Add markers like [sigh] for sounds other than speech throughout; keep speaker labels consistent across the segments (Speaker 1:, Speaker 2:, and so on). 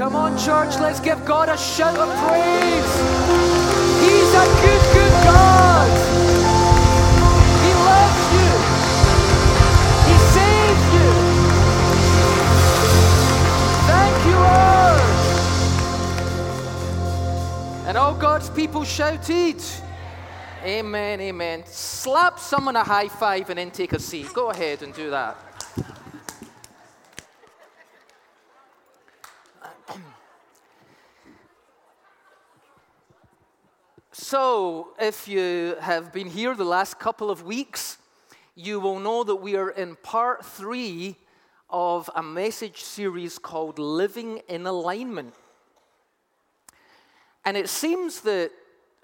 Speaker 1: Come on, church, let's give God a shout of praise. He's a good, good God. He loves you, He saves you. Thank you, Lord. And all God's people shouted. Amen, amen. Slap someone a high five and then take a seat. Go ahead and do that. So, if you have been here the last couple of weeks, you will know that we are in part three of a message series called Living in Alignment. And it seems that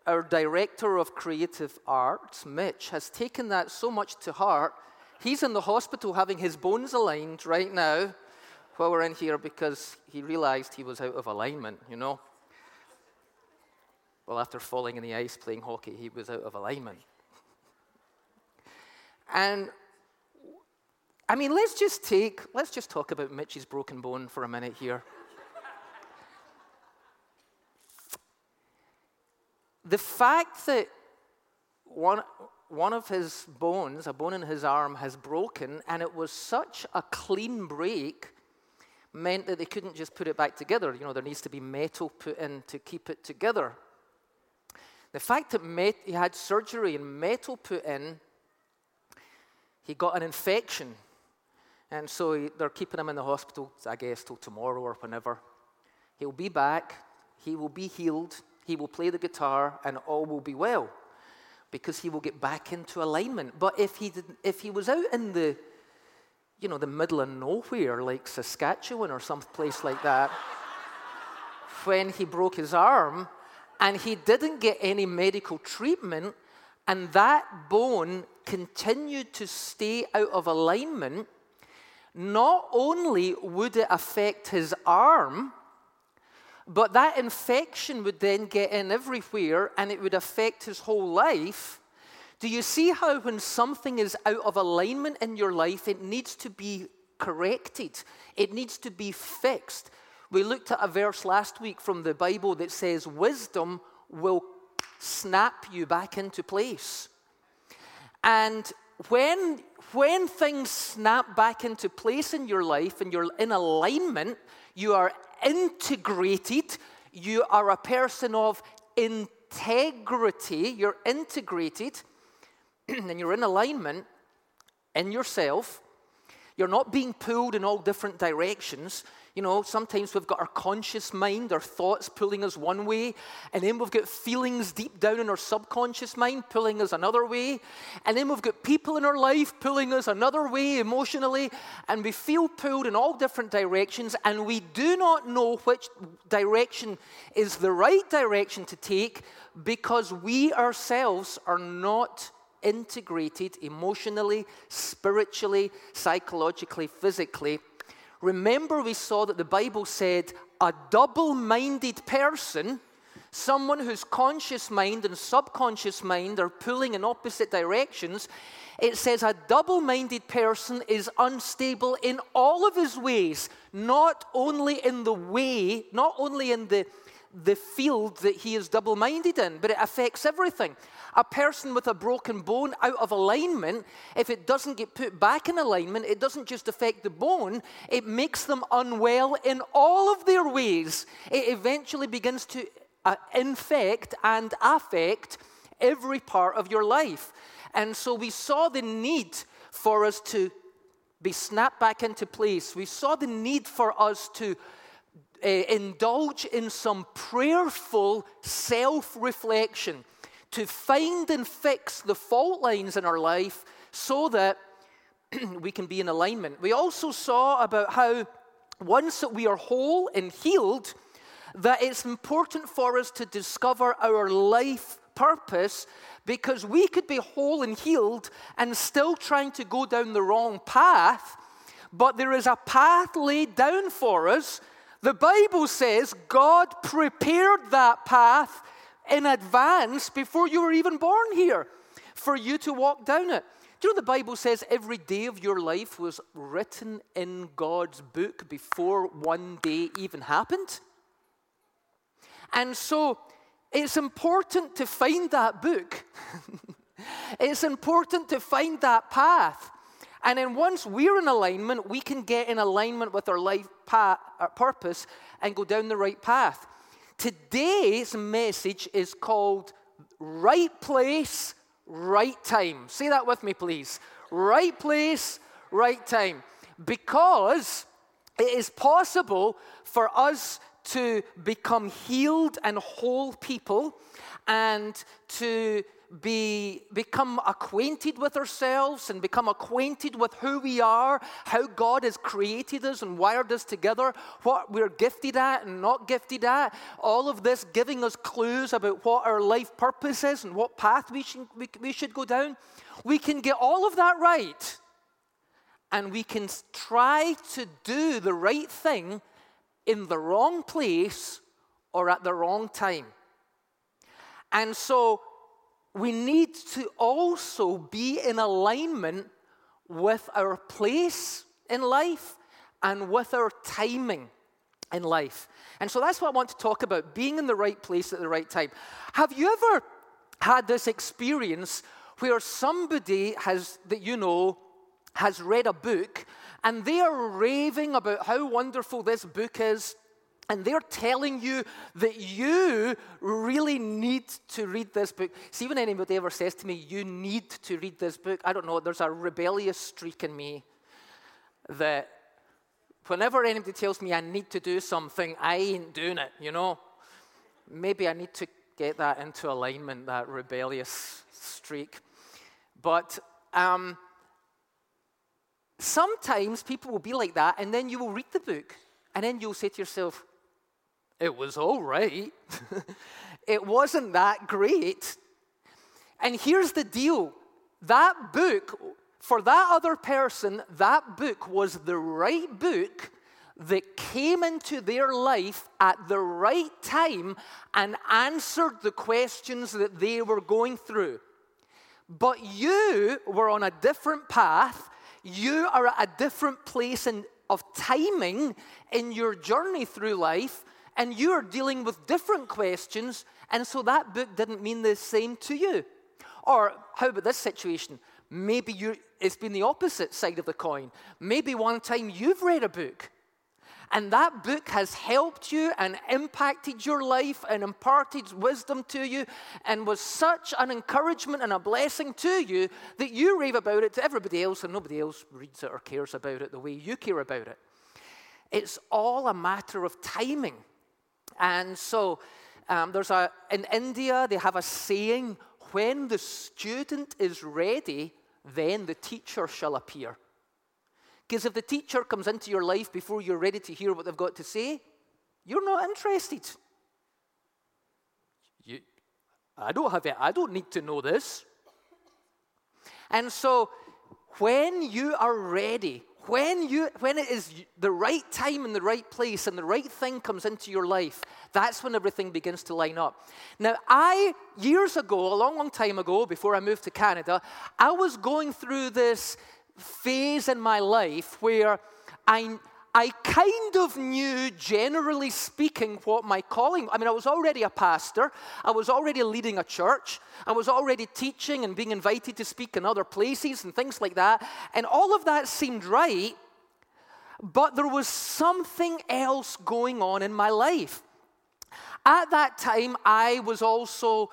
Speaker 1: our director of creative arts, Mitch, has taken that so much to heart. He's in the hospital having his bones aligned right now while we're in here because he realized he was out of alignment, you know. Well, after falling in the ice playing hockey, he was out of alignment. And I mean, let's just take, let's just talk about Mitch's broken bone for a minute here. the fact that one, one of his bones, a bone in his arm, has broken, and it was such a clean break, meant that they couldn't just put it back together. You know, there needs to be metal put in to keep it together. The fact that met, he had surgery and metal put in, he got an infection. And so he, they're keeping him in the hospital, I guess, till tomorrow or whenever. He'll be back, he will be healed, he will play the guitar, and all will be well because he will get back into alignment. But if he, if he was out in the, you know, the middle of nowhere, like Saskatchewan or some place like that, [laughs] when he broke his arm, and he didn't get any medical treatment, and that bone continued to stay out of alignment, not only would it affect his arm, but that infection would then get in everywhere and it would affect his whole life. Do you see how, when something is out of alignment in your life, it needs to be corrected? It needs to be fixed. We looked at a verse last week from the Bible that says, Wisdom will snap you back into place. And when, when things snap back into place in your life and you're in alignment, you are integrated, you are a person of integrity, you're integrated, [clears throat] and you're in alignment in yourself. You're not being pulled in all different directions. You know, sometimes we've got our conscious mind, our thoughts pulling us one way, and then we've got feelings deep down in our subconscious mind pulling us another way, and then we've got people in our life pulling us another way emotionally, and we feel pulled in all different directions, and we do not know which direction is the right direction to take because we ourselves are not integrated emotionally, spiritually, psychologically, physically Remember, we saw that the Bible said a double minded person, someone whose conscious mind and subconscious mind are pulling in opposite directions, it says a double minded person is unstable in all of his ways, not only in the way, not only in the, the field that he is double minded in, but it affects everything. A person with a broken bone out of alignment, if it doesn't get put back in alignment, it doesn't just affect the bone, it makes them unwell in all of their ways. It eventually begins to uh, infect and affect every part of your life. And so we saw the need for us to be snapped back into place. We saw the need for us to uh, indulge in some prayerful self reflection to find and fix the fault lines in our life so that [clears throat] we can be in alignment. We also saw about how once that we are whole and healed, that it's important for us to discover our life purpose because we could be whole and healed and still trying to go down the wrong path, but there is a path laid down for us. The Bible says God prepared that path in advance before you were even born here for you to walk down it. Do you know the Bible says every day of your life was written in God's book before one day even happened? And so it's important to find that book. [laughs] it's important to find that path. And then once we're in alignment, we can get in alignment with our life path, our purpose and go down the right path. Today's message is called Right Place, Right Time. Say that with me, please. Right place, right time. Because it is possible for us to become healed and whole people and to be, become acquainted with ourselves and become acquainted with who we are, how God has created us and wired us together, what we're gifted at and not gifted at. All of this giving us clues about what our life purpose is and what path we should, we, we should go down. We can get all of that right. And we can try to do the right thing in the wrong place or at the wrong time. And so we need to also be in alignment with our place in life and with our timing in life. And so that's what I want to talk about being in the right place at the right time. Have you ever had this experience where somebody has, that you know, has read a book and they are raving about how wonderful this book is. And they're telling you that you really need to read this book. See, when anybody ever says to me, you need to read this book, I don't know, there's a rebellious streak in me that whenever anybody tells me I need to do something, I ain't doing it, you know? Maybe I need to get that into alignment, that rebellious streak. But um, Sometimes people will be like that, and then you will read the book, and then you'll say to yourself, It was all right. [laughs] it wasn't that great. And here's the deal that book, for that other person, that book was the right book that came into their life at the right time and answered the questions that they were going through. But you were on a different path you are at a different place in, of timing in your journey through life, and you are dealing with different questions, and so that book didn't mean the same to you. Or how about this situation? Maybe you, it's been the opposite side of the coin. Maybe one time you've read a book and that book has helped you and impacted your life and imparted wisdom to you and was such an encouragement and a blessing to you that you rave about it to everybody else and nobody else reads it or cares about it the way you care about it. It's all a matter of timing. And so um, there's a, in India, they have a saying when the student is ready, then the teacher shall appear. Because if the teacher comes into your life before you're ready to hear what they've got to say, you're not interested. You, I don't have it. I don't need to know this. And so, when you are ready, when you when it is the right time and the right place and the right thing comes into your life, that's when everything begins to line up. Now, I years ago, a long, long time ago, before I moved to Canada, I was going through this phase in my life where I, I kind of knew, generally speaking, what my calling. I mean, I was already a pastor. I was already leading a church. I was already teaching and being invited to speak in other places and things like that. And all of that seemed right. But there was something else going on in my life. At that time, I was also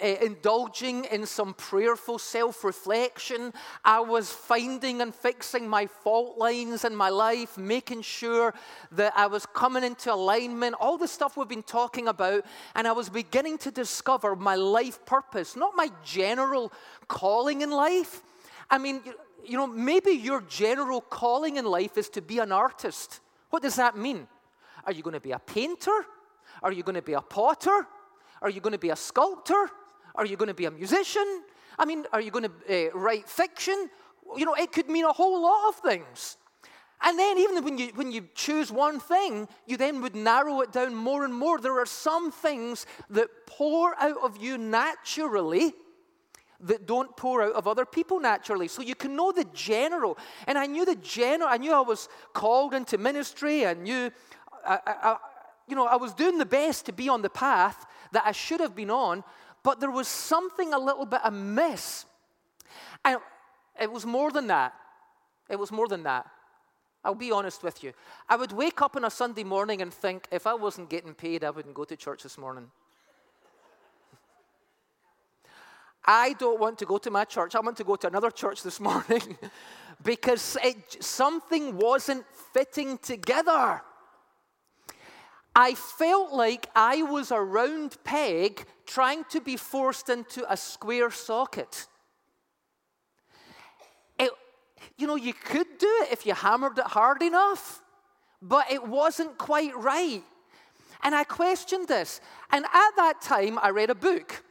Speaker 1: uh, indulging in some prayerful self reflection. I was finding and fixing my fault lines in my life, making sure that I was coming into alignment, all the stuff we've been talking about. And I was beginning to discover my life purpose, not my general calling in life. I mean, you know, maybe your general calling in life is to be an artist. What does that mean? Are you going to be a painter? Are you going to be a potter? Are you going to be a sculptor? Are you going to be a musician? I mean, are you going to uh, write fiction? You know, it could mean a whole lot of things. And then, even when you, when you choose one thing, you then would narrow it down more and more. There are some things that pour out of you naturally that don't pour out of other people naturally. So you can know the general. And I knew the general. I knew I was called into ministry. I knew, I, I, you know, I was doing the best to be on the path that I should have been on. But there was something a little bit amiss. And it was more than that. It was more than that. I'll be honest with you. I would wake up on a Sunday morning and think, if I wasn't getting paid, I wouldn't go to church this morning. [laughs] I don't want to go to my church. I want to go to another church this morning [laughs] because it, something wasn't fitting together. I felt like I was a round peg trying to be forced into a square socket. It, you know, you could do it if you hammered it hard enough, but it wasn't quite right. And I questioned this. And at that time, I read a book.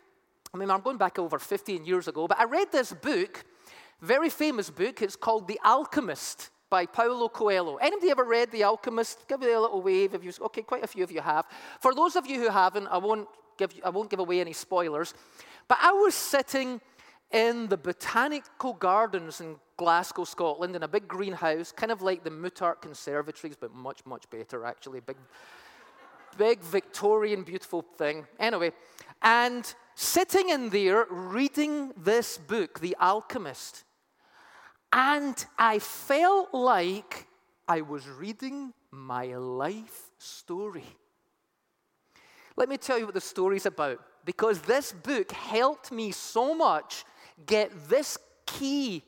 Speaker 1: I mean, I'm going back over 15 years ago, but I read this book, very famous book. It's called The Alchemist by Paulo Coelho. Anybody ever read The Alchemist? Give me a little wave if you. Okay, quite a few of you have. For those of you who haven't, I won't give, I won't give away any spoilers. But I was sitting in the botanical gardens in Glasgow, Scotland, in a big greenhouse, kind of like the Muttart Conservatories, but much, much better, actually. Big, big Victorian, beautiful thing. Anyway, and sitting in there reading this book, The Alchemist, and I felt like I was reading my life story. Let me tell you what the story's about, because this book helped me so much get this key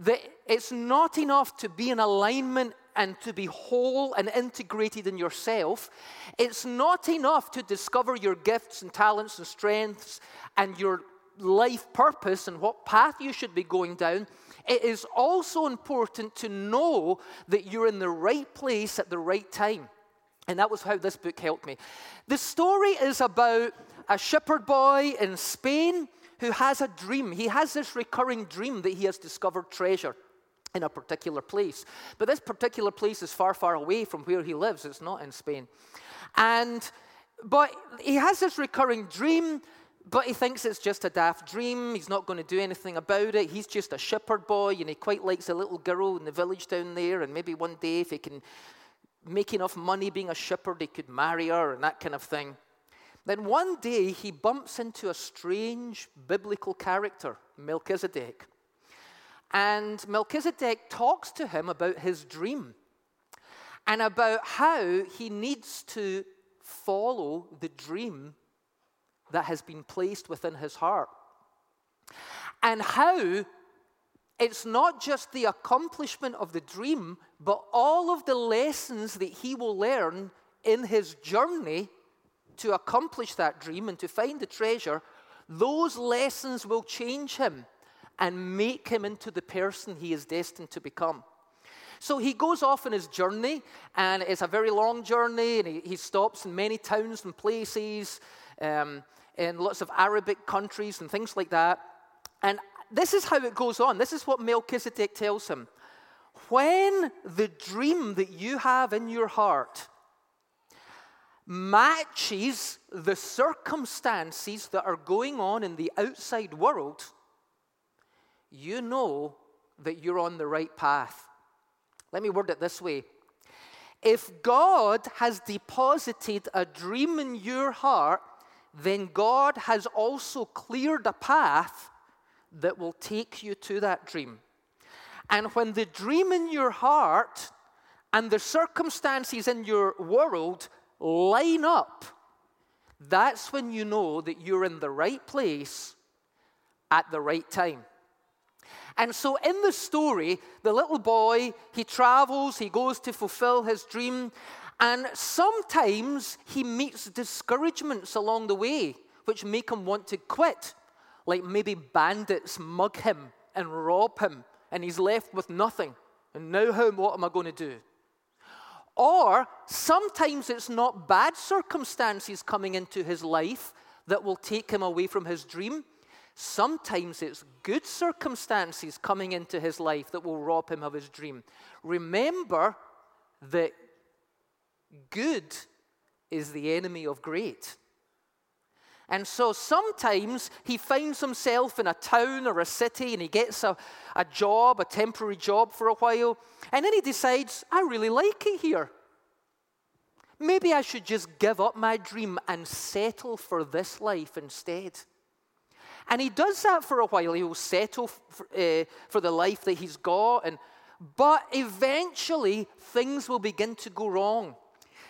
Speaker 1: that it's not enough to be in alignment and to be whole and integrated in yourself. It's not enough to discover your gifts and talents and strengths and your life purpose and what path you should be going down. It is also important to know that you're in the right place at the right time. And that was how this book helped me. The story is about a shepherd boy in Spain who has a dream. He has this recurring dream that he has discovered treasure in a particular place. But this particular place is far, far away from where he lives. It's not in Spain. And but he has this recurring dream, but he thinks it's just a daft dream. He's not going to do anything about it. He's just a shepherd boy, and he quite likes a little girl in the village down there. And maybe one day, if he can make enough money being a shepherd, he could marry her and that kind of thing. Then one day, he bumps into a strange biblical character, Melchizedek. And Melchizedek talks to him about his dream and about how he needs to follow the dream that has been placed within his heart. And how it's not just the accomplishment of the dream, but all of the lessons that he will learn in his journey to accomplish that dream and to find the treasure, those lessons will change him and make him into the person he is destined to become. So he goes off on his journey, and it's a very long journey, and he, he stops in many towns and places, um, in lots of Arabic countries and things like that. And this is how it goes on. This is what Melchizedek tells him. When the dream that you have in your heart matches the circumstances that are going on in the outside world, you know that you're on the right path. Let me word it this way. If God has deposited a dream in your heart, then God has also cleared a path that will take you to that dream. And when the dream in your heart and the circumstances in your world line up, that's when you know that you're in the right place at the right time. And so in the story, the little boy, he travels, he goes to fulfill his dream, and sometimes he meets discouragements along the way, which make him want to quit. Like maybe bandits mug him and rob him, and he's left with nothing. And now, how, what am I going to do? Or sometimes it's not bad circumstances coming into his life that will take him away from his dream. Sometimes it's good circumstances coming into his life that will rob him of his dream. Remember that good is the enemy of great. And so sometimes he finds himself in a town or a city and he gets a, a job, a temporary job for a while, and then he decides, I really like it here. Maybe I should just give up my dream and settle for this life instead. And he does that for a while. He will settle for, uh, for the life that he's got, and, but eventually things will begin to go wrong.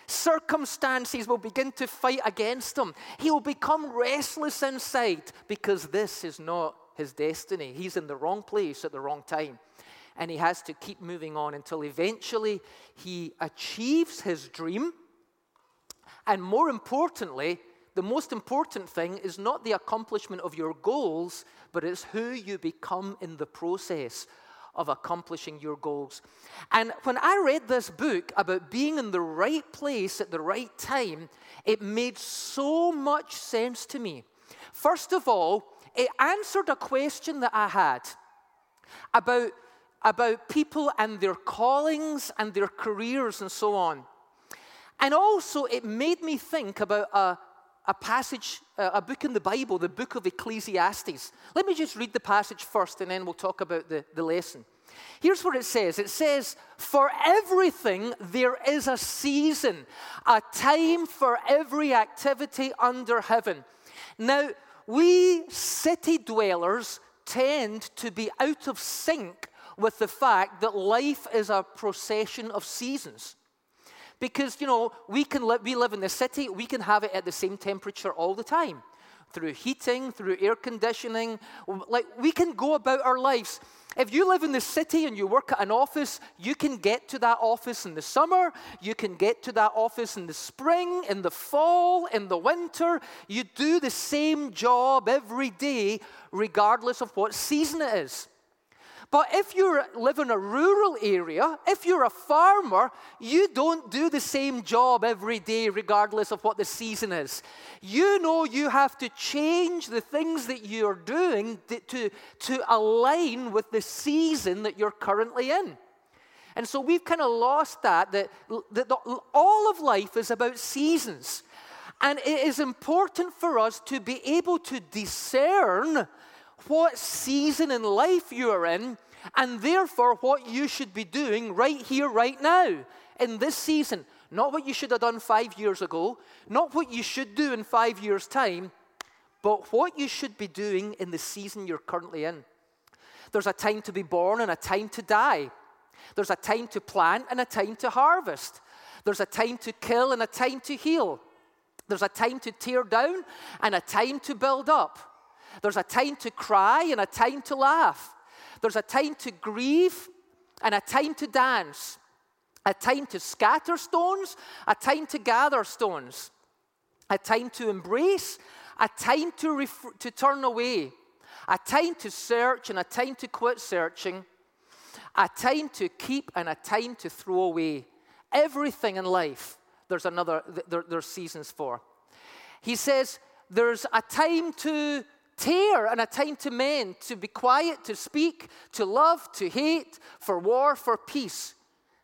Speaker 1: Circumstances will begin to fight against him. He will become restless inside because this is not his destiny. He's in the wrong place at the wrong time. And he has to keep moving on until eventually he achieves his dream. And more importantly, the most important thing is not the accomplishment of your goals, but it's who you become in the process of accomplishing your goals. And when I read this book about being in the right place at the right time, it made so much sense to me. First of all, it answered a question that I had about, about people and their callings and their careers and so on. And also, it made me think about a, a passage, uh, a book in the Bible, the book of Ecclesiastes. Let me just read the passage first and then we'll talk about the, the lesson. Here's what it says it says, For everything there is a season, a time for every activity under heaven. Now, we city dwellers tend to be out of sync with the fact that life is a procession of seasons. Because, you know, we, can li- we live in the city, we can have it at the same temperature all the time through heating, through air conditioning. Like, we can go about our lives. If you live in the city and you work at an office, you can get to that office in the summer, you can get to that office in the spring, in the fall, in the winter. You do the same job every day, regardless of what season it is. But if you live in a rural area, if you're a farmer, you don't do the same job every day, regardless of what the season is. You know you have to change the things that you're doing to, to align with the season that you're currently in. And so we've kind of lost that, that, that all of life is about seasons. And it is important for us to be able to discern what season in life you are in, and therefore what you should be doing right here, right now, in this season. Not what you should have done five years ago, not what you should do in five years' time, but what you should be doing in the season you're currently in. There's a time to be born and a time to die. There's a time to plant and a time to harvest. There's a time to kill and a time to heal. There's a time to tear down and a time to build up. There's a time to cry and a time to laugh. There's a time to grieve and a time to dance, a time to scatter stones, a time to gather stones, a time to embrace, a time to, ref- to turn away, a time to search and a time to quit searching, a time to keep and a time to throw away. Everything in life, there's another, there, there's seasons for. He says, there's a time to tear and a time to mend, to be quiet, to speak, to love, to hate, for war, for peace.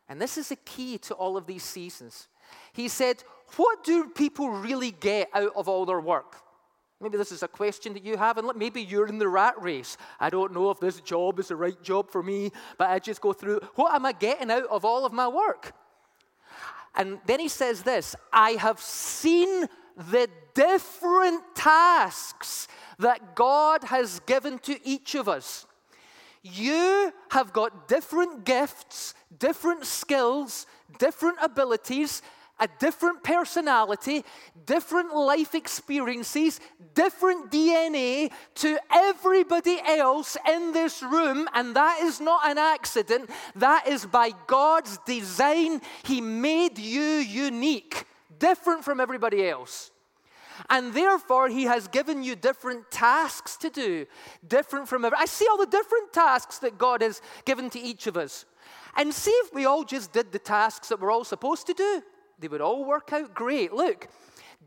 Speaker 1: And this is the key to all of these seasons. He said, What do people really get out of all their work? Maybe this is a question that you have, and maybe you're in the rat race. I don't know if this job is the right job for me, but I just go through what am I getting out of all of my work? And then he says this I have seen the different tasks that God has given to each of us. You have got different gifts, different skills, different abilities, a different personality, different life experiences, different DNA to everybody else in this room. And that is not an accident, that is by God's design. He made you unique, different from everybody else. And therefore, He has given you different tasks to do, different from every. I see all the different tasks that God has given to each of us. And see if we all just did the tasks that we're all supposed to do, they would all work out great. Look,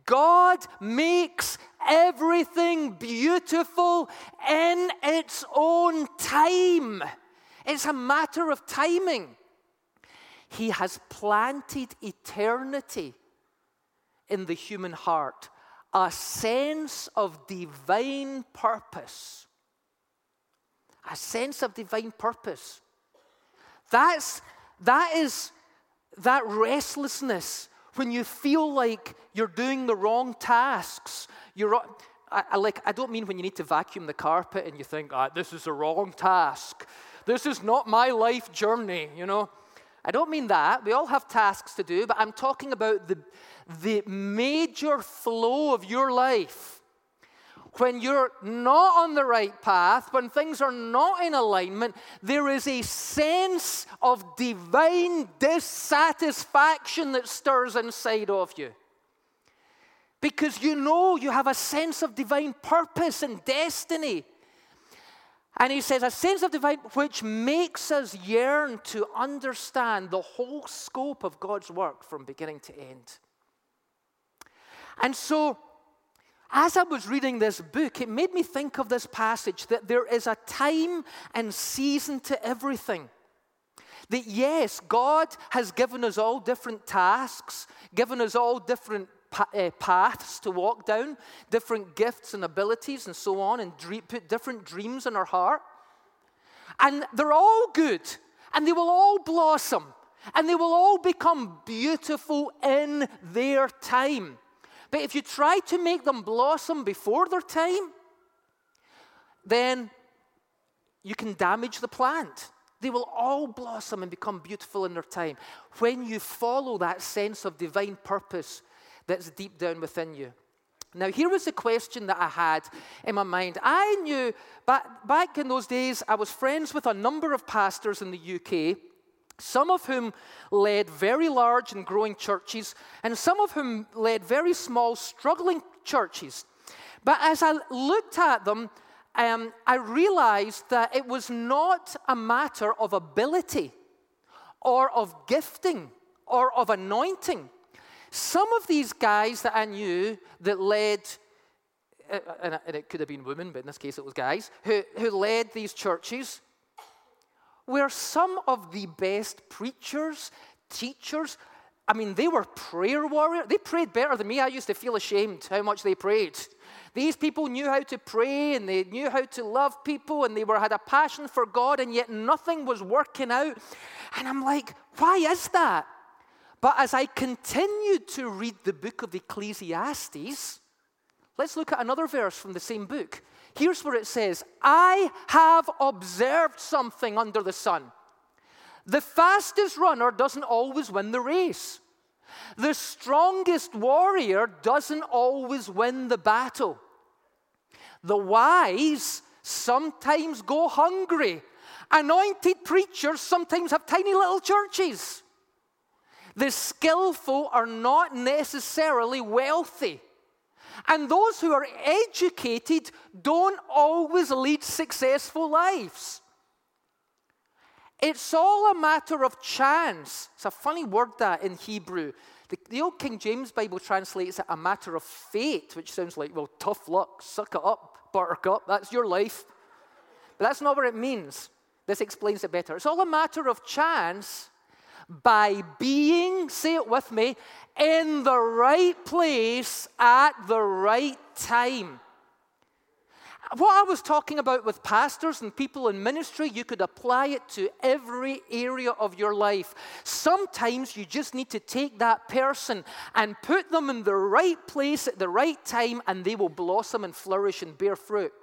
Speaker 1: God makes everything beautiful in its own time. It's a matter of timing. He has planted eternity in the human heart a sense of divine purpose. A sense of divine purpose. That's, that is that restlessness when you feel like you're doing the wrong tasks. You're, I, I, like, I don't mean when you need to vacuum the carpet and you think, ah, this is the wrong task. This is not my life journey, you know. I don't mean that. We all have tasks to do, but I'm talking about the, the major flow of your life. When you're not on the right path, when things are not in alignment, there is a sense of divine dissatisfaction that stirs inside of you. Because you know you have a sense of divine purpose and destiny. And he says, a sense of divine which makes us yearn to understand the whole scope of God's work from beginning to end. And so, as I was reading this book, it made me think of this passage that there is a time and season to everything. That yes, God has given us all different tasks, given us all different Eh, paths to walk down, different gifts and abilities and so on, and put different dreams in our heart. And they're all good, and they will all blossom, and they will all become beautiful in their time. But if you try to make them blossom before their time, then you can damage the plant. They will all blossom and become beautiful in their time when you follow that sense of divine purpose that's deep down within you. Now, here was the question that I had in my mind. I knew back, back in those days, I was friends with a number of pastors in the UK, some of whom led very large and growing churches, and some of whom led very small, struggling churches. But as I looked at them, um, I realized that it was not a matter of ability or of gifting or of anointing. Some of these guys that I knew that led, uh, uh, and it could have been women, but in this case it was guys, who, who led these churches, were some of the best preachers, teachers. I mean, they were prayer warriors. They prayed better than me. I used to feel ashamed how much they prayed. These people knew how to pray and they knew how to love people and they were, had a passion for God, and yet nothing was working out. And I'm like, why is that? But as I continued to read the book of Ecclesiastes, let's look at another verse from the same book. Here's where it says, I have observed something under the sun. The fastest runner doesn't always win the race. The strongest warrior doesn't always win the battle. The wise sometimes go hungry. Anointed preachers sometimes have tiny little churches. The skillful are not necessarily wealthy. And those who are educated don't always lead successful lives. It's all a matter of chance. It's a funny word that in Hebrew. The, the, old King James Bible translates it a matter of fate, which sounds like, well, tough luck, suck it up, buttercup, that's your life. But that's not what it means. This explains it better. It's all a matter of chance by being, say it with me, in the right place at the right time. What I was talking about with pastors and people in ministry, you could apply it to every area of your life. Sometimes you just need to take that person and put them in the right place at the right time, and they will blossom and flourish and bear fruit.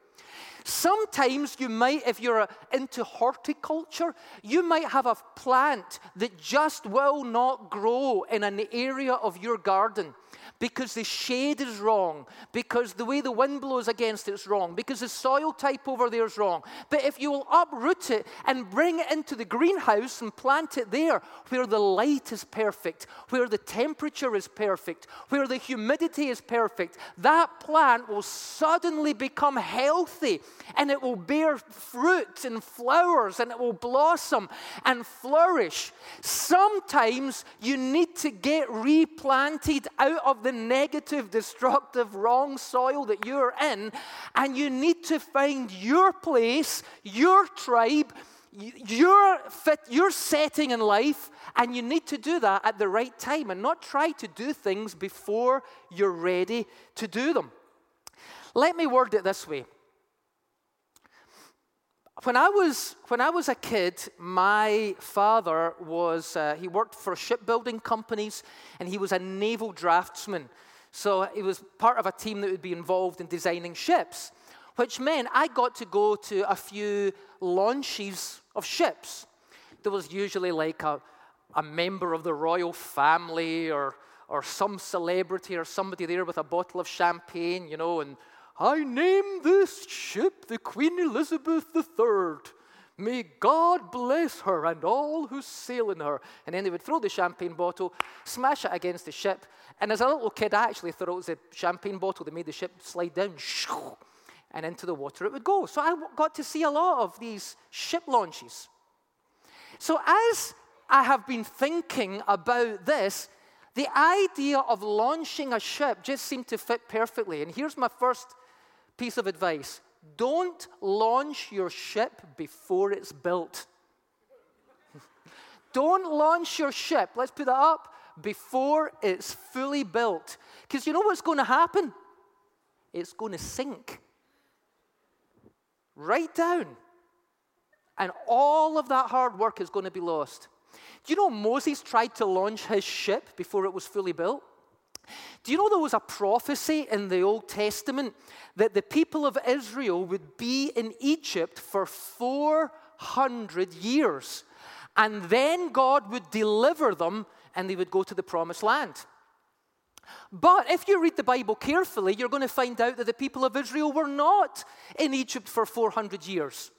Speaker 1: Sometimes you might, if you're into horticulture, you might have a plant that just will not grow in an area of your garden because the shade is wrong, because the way the wind blows against it is wrong, because the soil type over there is wrong. But if you will uproot it and bring it into the greenhouse and plant it there where the light is perfect, where the temperature is perfect, where the humidity is perfect, that plant will suddenly become healthy and it will bear fruit and flowers and it will blossom and flourish. Sometimes you need to get replanted out of the negative, destructive, wrong soil that you're in, and you need to find your place, your tribe, you're fit, you're setting in life, and you need to do that at the right time and not try to do things before you're ready to do them. Let me word it this way. When I was, when I was a kid, my father was, uh, he worked for shipbuilding companies and he was a naval draftsman. So he was part of a team that would be involved in designing ships, which meant I got to go to a few launches of ships. There was usually like a, a member of the royal family or, or some celebrity or somebody there with a bottle of champagne, you know, and I name this ship the Queen Elizabeth III. May God bless her and all who sail in her. And then they would throw the champagne bottle, smash it against the ship. And as a little kid, I actually thought it was a champagne bottle that made the ship slide down, [sniffs] and into the water it would go. So I got to see a lot of these ship launches. So as I have been thinking about this, the idea of launching a ship just seemed to fit perfectly. And here's my first piece of advice don't launch your ship before it's built. [laughs] don't launch your ship, let's put that up, before it's fully built. Because you know what's going to happen? It's going to sink right down. And all of that hard work is going to be lost. Do you know Moses tried to launch his ship before it was fully built? Do you know there was a prophecy in the Old Testament that the people of Israel would be in Egypt for 400 years? And then God would deliver them and they would go to the promised land. But if you read the Bible carefully, you're going to find out that the people of Israel were not in Egypt for 400 years.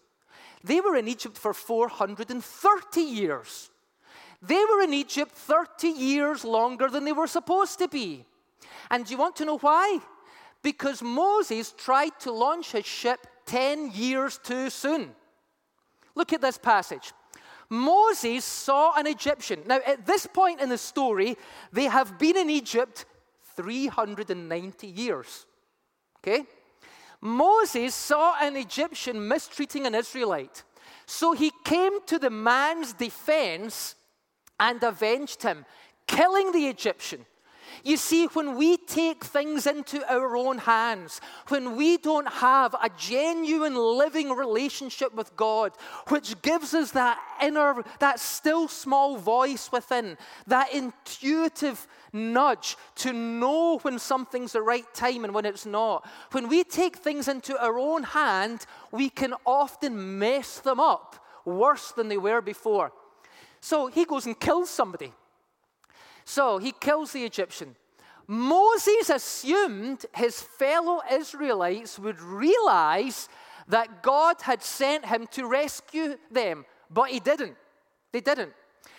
Speaker 1: They were in Egypt for 430 years. They were in Egypt 30 years longer than they were supposed to be. And do you want to know why? Because Moses tried to launch his ship 10 years too soon. Look at this passage. Moses saw an Egyptian. Now, at this point in the story, they have been in Egypt 390 years. Okay? Moses saw an Egyptian mistreating an Israelite. So he came to the man's defense and avenged him, killing the Egyptian. You see, when we take things into our own hands, when we don't have a genuine living relationship with God, which gives us that inner, that still small voice within, that intuitive nudge to know when something's the right time and when it's not, when we take things into our own hand, we can often mess them up worse than they were before. So he goes and kills somebody. So he kills the Egyptian. Moses assumed his fellow Israelites would realize that God had sent him to rescue them, but he didn't. They didn't.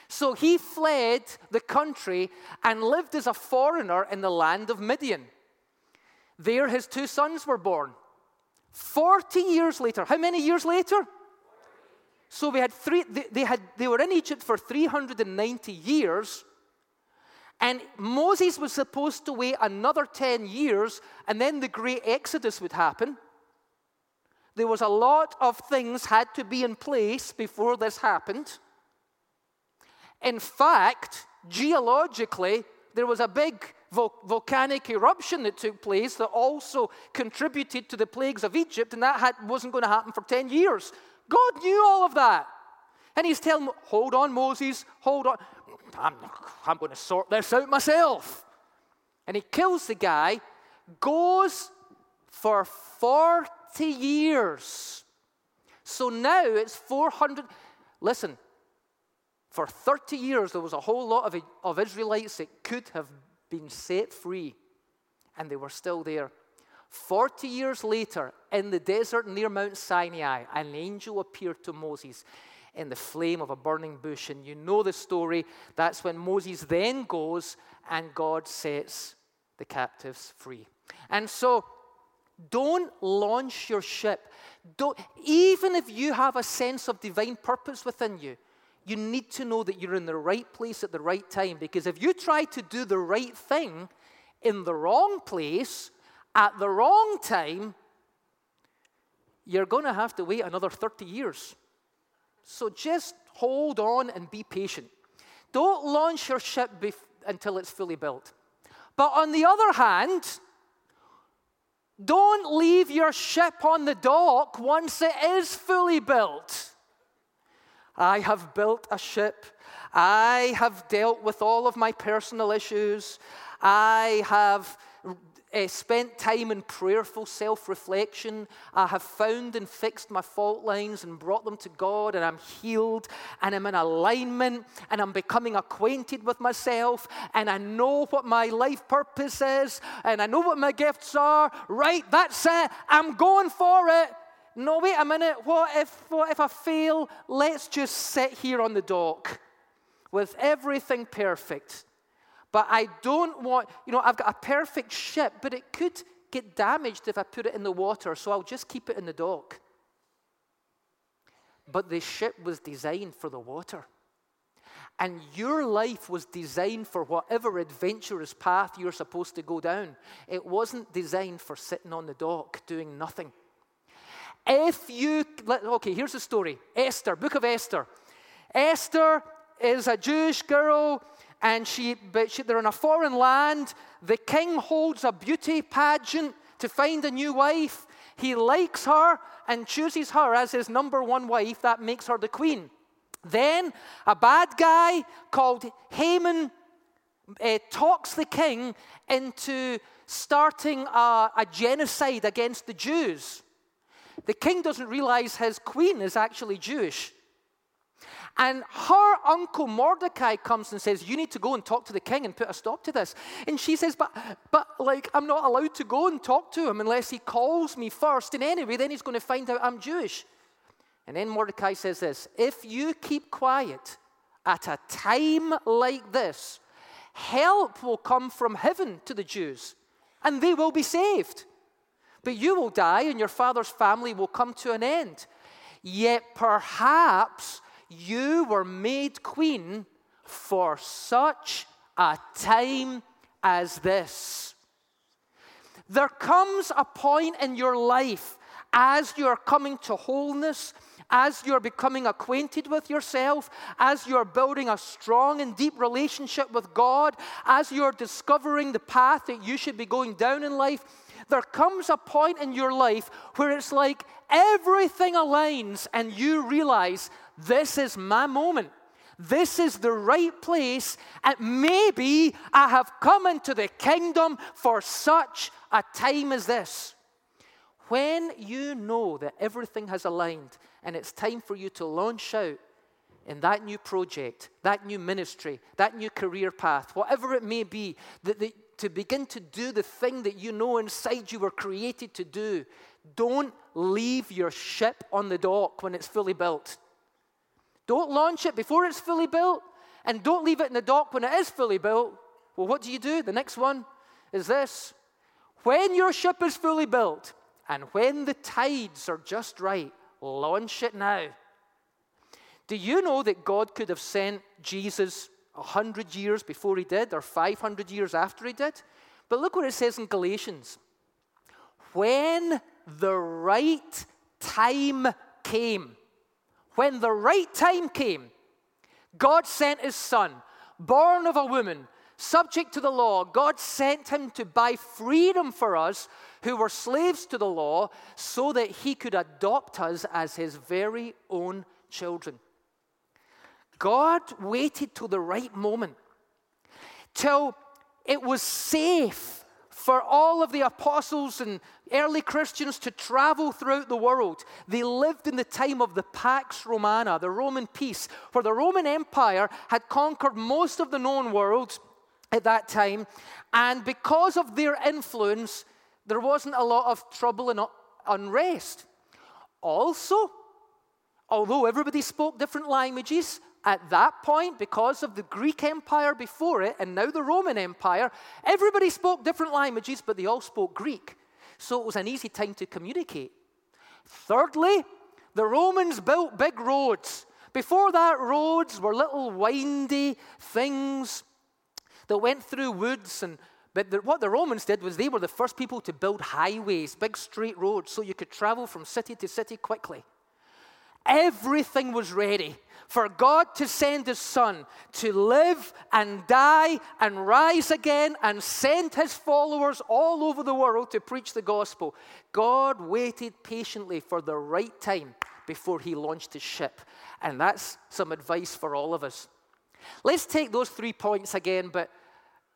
Speaker 1: So he fled the country and lived as a foreigner in the land of Midian. There his two sons were born. 40 years later, how many years later? So we had three, they, they, had, they were in Egypt for 390 years. And Moses was supposed to wait another 10 years, and then the great Exodus would happen. There was a lot of things had to be in place before this happened. In fact, geologically, there was a big volcanic eruption that took place that also contributed to the plagues of Egypt, and that had, wasn't going to happen for 10 years. God knew all of that. And he's telling, hold on, Moses, hold on. I'm, I'm going to sort this out myself. And he kills the guy, goes for 40 years. So now it's 400. Listen, for 30 years, there was a whole lot of, of Israelites that could have been set free, and they were still there. 40 years later, in the desert near Mount Sinai, an angel appeared to Moses in the flame of a burning bush. And you know the story. That's when Moses then goes and God sets the captives free. And so, don't launch your ship. Don't, even if you have a sense of divine purpose within you, you need to know that you're in the right place at the right time. Because if you try to do the right thing in the wrong place, at the wrong time, you're going to have to wait another 30 years. So just hold on and be patient. Don't launch your ship until it's fully built. But on the other hand, don't leave your ship on the dock once it is fully built. I have built a ship. I have dealt with all of my personal issues. I have uh, spent time in prayerful self reflection. I have found and fixed my fault lines and brought them to God, and I'm healed, and I'm in alignment, and I'm becoming acquainted with myself, and I know what my life purpose is, and I know what my gifts are. Right, that's it. I'm going for it. No, wait a minute. What if, what if I fail? Let's just sit here on the dock with everything perfect. But I don't want, you know, I've got a perfect ship, but it could get damaged if I put it in the water, so I'll just keep it in the dock. But the ship was designed for the water. And your life was designed for whatever adventurous path you're supposed to go down. It wasn't designed for sitting on the dock doing nothing. If you, okay, here's the story Esther, book of Esther. Esther is a Jewish girl and she, but she, they're in a foreign land. The king holds a beauty pageant to find a new wife. He likes her and chooses her as his number one wife. That makes her the queen. Then a bad guy called Haman uh, talks the king into starting a, a genocide against the Jews. The king doesn't realize his queen is actually Jewish. And her uncle Mordecai comes and says, You need to go and talk to the king and put a stop to this. And she says, But, but like, I'm not allowed to go and talk to him unless he calls me first. And anyway, then he's going to find out I'm Jewish. And then Mordecai says this If you keep quiet at a time like this, help will come from heaven to the Jews, and they will be saved. But you will die, and your father's family will come to an end. Yet perhaps you were made queen for such a time as this. There comes a point in your life as you're coming to wholeness, as you're becoming acquainted with yourself, as you're building a strong and deep relationship with God, as you're discovering the path that you should be going down in life, there comes a point in your life where it's like everything aligns and you realize this is my moment. This is the right place, and maybe I have come into the kingdom for such a time as this. When you know that everything has aligned and it's time for you to launch out in that new project, that new ministry, that new career path, whatever it may be, that, that, to begin to do the thing that you know inside you were created to do, don't leave your ship on the dock when it's fully built. Don't launch it before it's fully built, and don't leave it in the dock when it is fully built. Well, what do you do? The next one is this when your ship is fully built, and when the tides are just right, launch it now. Do you know that God could have sent Jesus 100 years before he did, or 500 years after he did? But look what it says in Galatians. When the right time came, when the right time came, God sent his son, born of a woman, subject to the law. God sent him to buy freedom for us who were slaves to the law so that he could adopt us as his very own children. God waited till the right moment, till it was safe for all of the apostles and early Christians to travel throughout the world. They lived in the time of the Pax Romana, the Roman peace, where the Roman Empire had conquered most of the known world at that time. And because of their influence, there wasn't a lot of trouble and unrest. Also, although everybody spoke different languages, at that point, because of the Greek Empire before it and now the Roman Empire, everybody spoke different languages, but they all spoke Greek. So it was an easy time to communicate. Thirdly, the Romans built big roads. Before that, roads were little windy things that went through woods and but the, what the Romans did was they were the first people to build highways, big straight roads, so you could travel from city to city quickly. everything was ready for God to send his son to live and die and rise again and send his followers all over the world to preach the gospel. God waited patiently for the right time before he launched his ship. And that's some advice for all of us. Let's take those three points again, but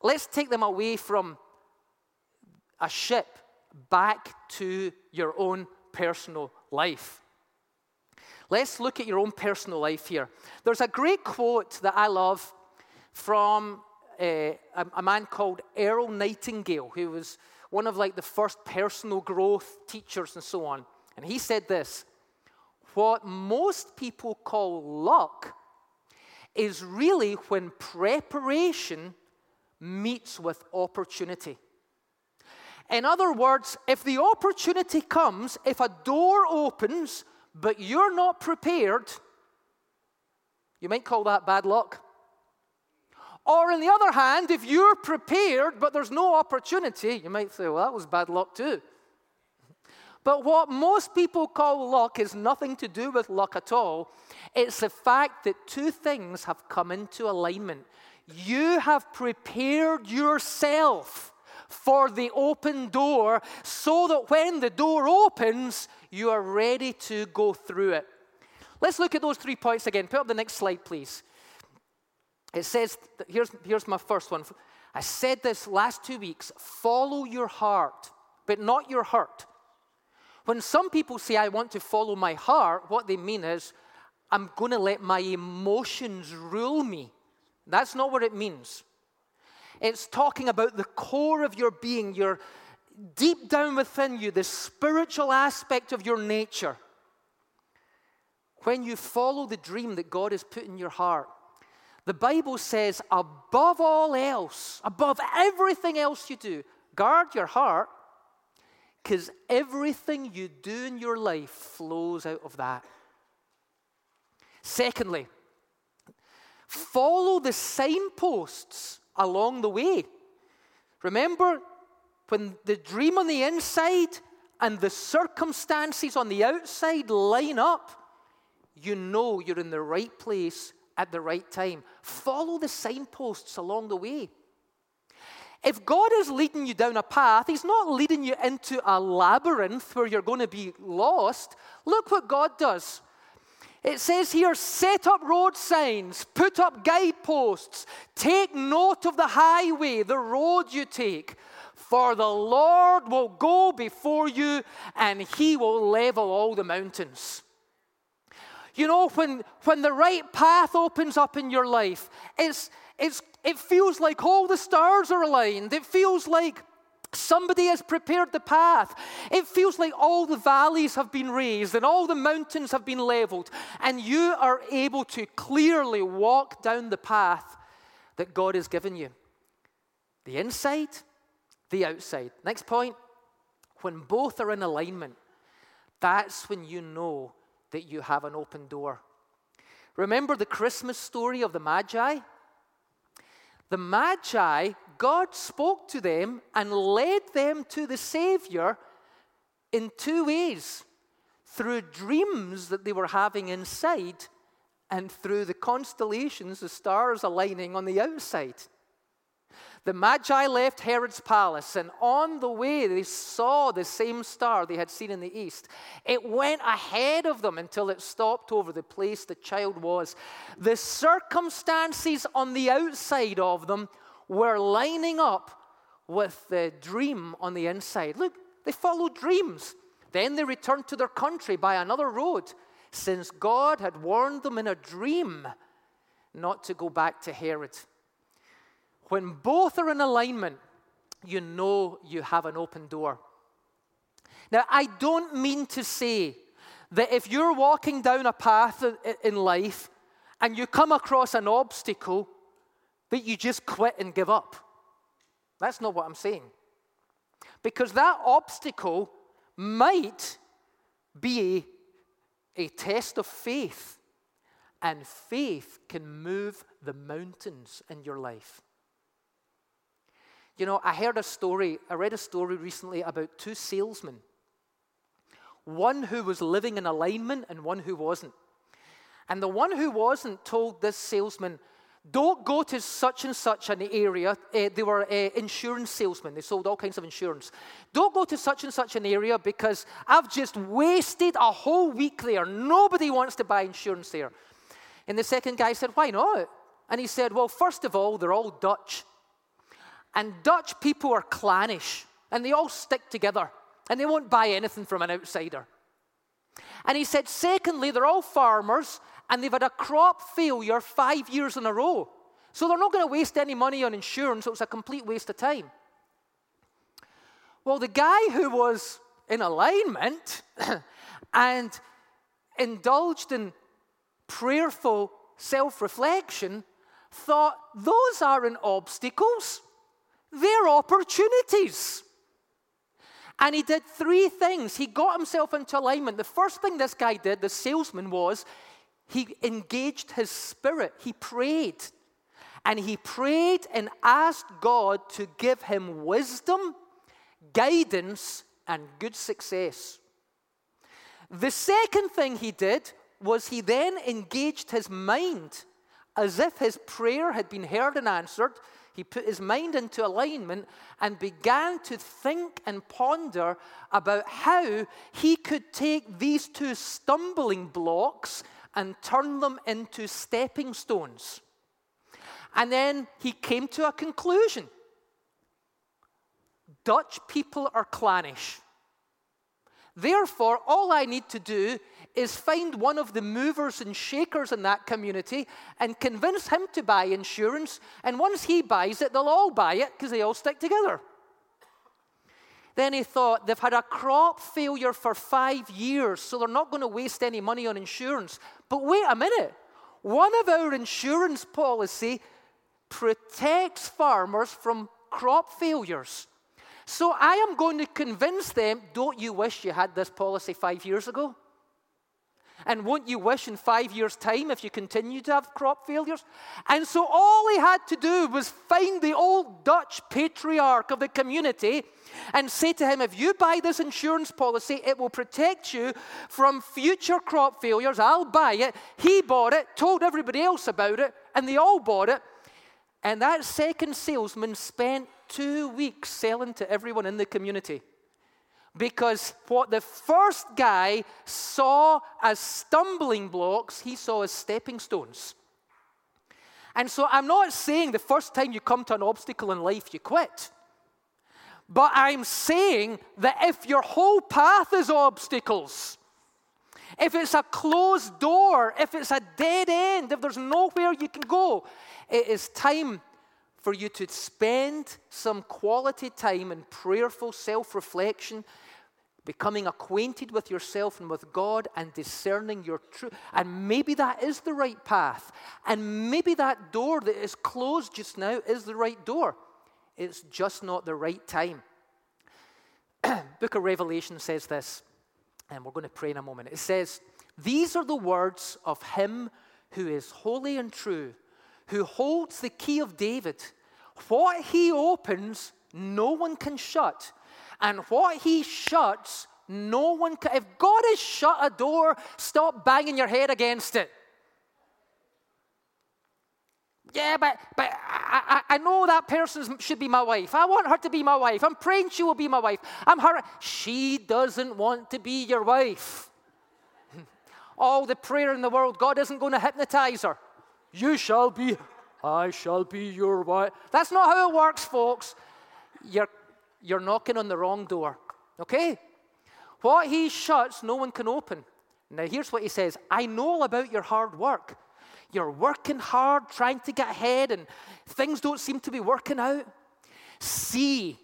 Speaker 1: let's take them away from a ship back to your own personal life. Let's look at your own personal life here. There's a great quote that I love from uh, a, a man called Earl Nightingale, who was one of like the first personal growth teachers and so on. And he said this What most people call luck is really when preparation meets with opportunity. In other words, if the opportunity comes, if a door opens, but you're not prepared, you might call that bad luck. Or, on the other hand, if you're prepared but there's no opportunity, you might say, well, that was bad luck too. But what most people call luck is nothing to do with luck at all. It's the fact that two things have come into alignment. You have prepared yourself for the open door so that when the door opens, you are ready to go through it. Let's look at those three points again. Put up the next slide, please. It says, here's, here's my first one. I said this last two weeks follow your heart, but not your hurt. When some people say, I want to follow my heart, what they mean is, I'm going to let my emotions rule me. That's not what it means. It's talking about the core of your being, your deep down within you, the spiritual aspect of your nature. When you follow the dream that God has put in your heart, the Bible says, above all else, above everything else you do, guard your heart because everything you do in your life flows out of that. Secondly, follow the signposts along the way. Remember, when the dream on the inside and the circumstances on the outside line up, you know you're in the right place at the right time. Follow the signposts along the way. If God is leading you down a path, He's not leading you into a labyrinth where you're going to be lost. Look what God does. It says here set up road signs, put up guideposts, take note of the highway, the road you take. For the Lord will go before you and He will level all the mountains. You know, when, when the right path opens up in your life, it's, it's, it feels like all the stars are aligned. It feels like somebody has prepared the path. It feels like all the valleys have been raised and all the mountains have been leveled, and you are able to clearly walk down the path that God has given you. The inside, the outside. Next point when both are in alignment, that's when you know that you have an open door. Remember the Christmas story of the Magi? The Magi, God spoke to them and led them to the Savior in two ways through dreams that they were having inside and through the constellations, the stars aligning on the outside. The Magi left Herod's palace, and on the way they saw the same star they had seen in the east. It went ahead of them until it stopped over the place the child was. The circumstances on the outside of them were lining up with the dream on the inside. Look, they followed dreams. Then they returned to their country by another road, since God had warned them in a dream not to go back to Herod. When both are in alignment, you know you have an open door. Now, I don't mean to say that if you're walking down a path in life and you come across an obstacle, that you just quit and give up. That's not what I'm saying. Because that obstacle might be a, test of faith, and faith can move the mountains in your life. You know, I heard a story, I read a story recently about two salesmen. one who was living in alignment and one who wasn't. And the one who wasn't told this salesman, don't go to such and such an area. Uh, they were uh, insurance salesmen, they sold all kinds of insurance. Don't go to such and such an area because I've just wasted a whole week there. Nobody wants to buy insurance there. And the second guy said, Why not? And he said, Well, first of all, they're all Dutch. And Dutch people are clannish, and they all stick together, and they won't buy anything from an outsider. And he said, Secondly, they're all farmers, and they've had a crop failure five years in a row. So they're not going to waste any money on insurance, so it's a complete waste of time. Well, the guy who was in alignment [clears throat] and indulged in prayerful self reflection thought those aren't obstacles, they're opportunities. And he did three things. He got himself into alignment. The first thing this guy did, the salesman, was he engaged his spirit. He prayed. And he prayed and asked God to give him wisdom, guidance, and good success. The second thing he did was he then engaged his mind as if his prayer had been heard and answered. He put his mind into alignment and began to think and ponder about how he could take these two stumbling blocks and turn them into stepping stones. And then he came to a conclusion Dutch people are clannish. Therefore, all I need to do is find one of the movers and shakers in that community and convince him to buy insurance. And once he buys it, they'll all buy it because they all stick together. Then he thought, they've had a crop failure for five years, so they're not going to waste any money on insurance. But wait a minute. One of our insurance policy protects farmers from crop failures. So I am going to convince them, don't you wish you had this policy five years ago? And won't you wish in five years' time if you continue to have crop failures? And so all he had to do was find the old Dutch patriarch of the community and say to him, If you buy this insurance policy, it will protect you from future crop failures. I'll buy it. He bought it, told everybody else about it, and they all bought it. And that second salesman spent two weeks selling to everyone in the community. Because what the first guy saw as stumbling blocks, he saw as stepping stones. And so I'm not saying the first time you come to an obstacle in life, you quit. But I'm saying that if your whole path is obstacles, if it's a closed door, if it's a dead end, if there's nowhere you can go, it is time for you to spend some quality time in prayerful self reflection, becoming acquainted with yourself and with God, and discerning your truth. And maybe that is the right path. And maybe that door that is closed just now is the right door. It's just not the right time. [clears throat] Book of Revelation says this, and we're going to pray in a moment. It says, These are the words of him who is holy and true who holds the key of David. What he opens, no one can shut. And what he shuts, no one can. If God has shut a door, stop banging your head against it. Yeah, but, but I, I, I know that person should be my wife. I want her to be my wife. I'm praying she will be my wife. I'm her. She doesn't want to be your wife. [laughs] All the prayer in the world, God isn't going to hypnotize her. You shall be, I shall be your wife. That's not how it works, folks. You're, you're knocking on the wrong door, okay? What he shuts, no one can open. Now, here's what he says I know about your hard work. You're working hard, trying to get ahead, and things don't seem to be working out. See,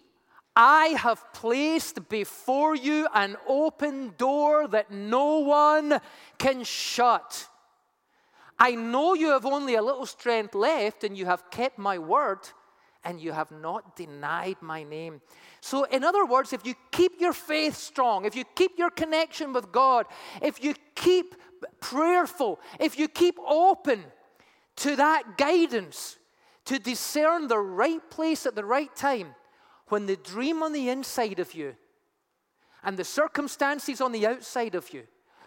Speaker 1: I have placed before you an open door that no one can shut. I know you have only a little strength left, and you have kept my word, and you have not denied my name. So, in other words, if you keep your faith strong, if you keep your connection with God, if you keep prayerful, if you keep open to that guidance to discern the right place at the right time, when the dream on the inside of you and the circumstances on the outside of you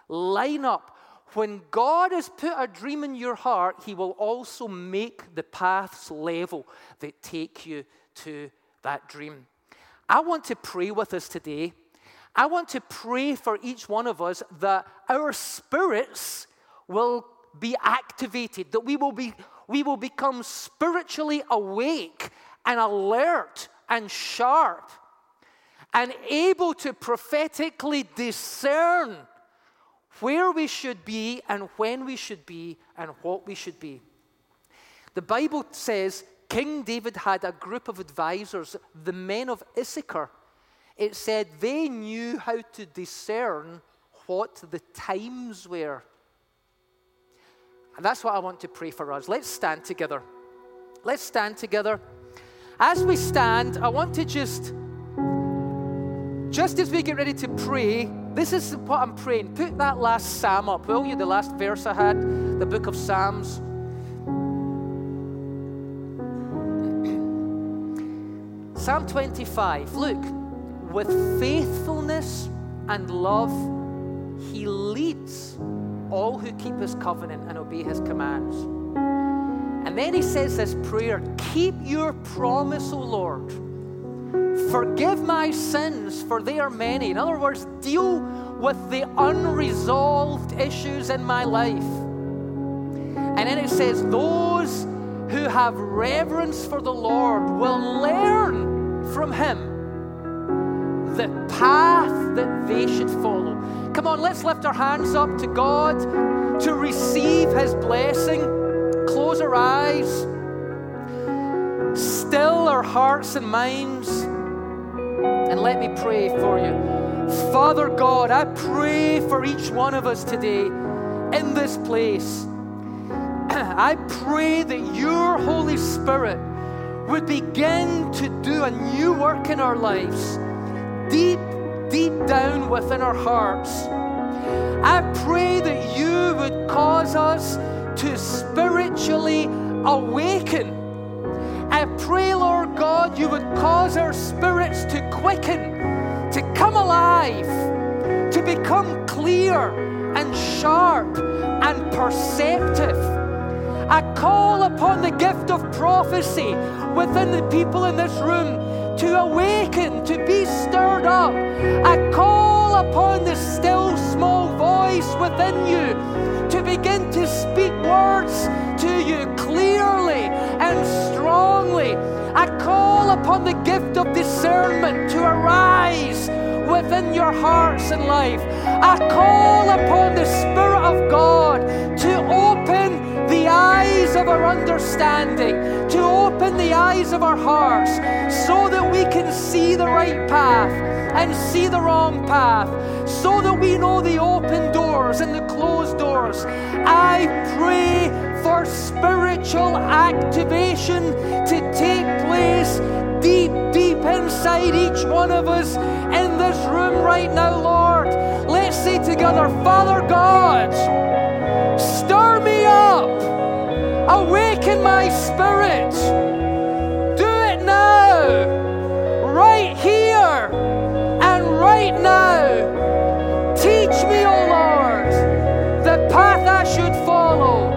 Speaker 1: line up, when God has put a dream in your heart, He will also make the paths level that take you to that dream. I want to pray with us today. I want to pray for each one of us that our spirits will be activated, that we will, be, we will become spiritually awake and alert and sharp and able to prophetically discern where we should be and when we should be and what we should be. The Bible says King David had a group of advisors, the men of Issachar. It said they knew how to discern what the times were. And that's what I want to pray for us. Let's stand together. Let's stand together. As we stand, I want to just, just as we get ready to pray, this is what I'm praying. Put that last psalm up, will you? The last verse I had, the book of Psalms. [clears throat] Psalm 25. Look, with faithfulness and love, he leads all who keep his covenant and obey his commands. And then he says this prayer Keep your promise, O Lord. Forgive my sins, for they are many. In other words, deal with the unresolved issues in my life. And then it says, Those who have reverence for the Lord will learn from him the path that they should follow. Come on, let's lift our hands up to God to receive his blessing. Close our eyes, still our hearts and minds. And let me pray for you. Father God, I pray for each one of us today in this place. [clears throat] I pray that your Holy Spirit would begin to do a new work in our lives, deep, deep down within our hearts. I pray that you would cause us to spiritually awaken I pray, Lord God, you would cause our spirits to quicken, to come alive, to become clear and sharp and perceptive. I call upon the gift of prophecy within the people in this room to awaken, to be stirred up. I call upon the still small voice within you to begin to speak words to you clearly and strongly. I call upon the gift of discernment to arise within your hearts and life. I call upon the Spirit of God to open the eyes of our understanding, to open the eyes of our hearts, so that we can see the right path and see the wrong path, so that we know the open doors and the closed doors. I pray for spiritual activation to take place deep, deep inside each one of us in this room right now, Lord. Let's say together, Father God, stir me up, awaken my spirit. Do it now, right here and right now. Teach me, O oh Lord, the path I should follow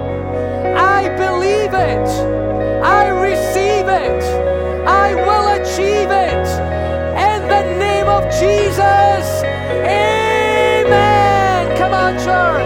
Speaker 1: it. I receive it. I will achieve it. In the name of Jesus. Amen. Come on, church.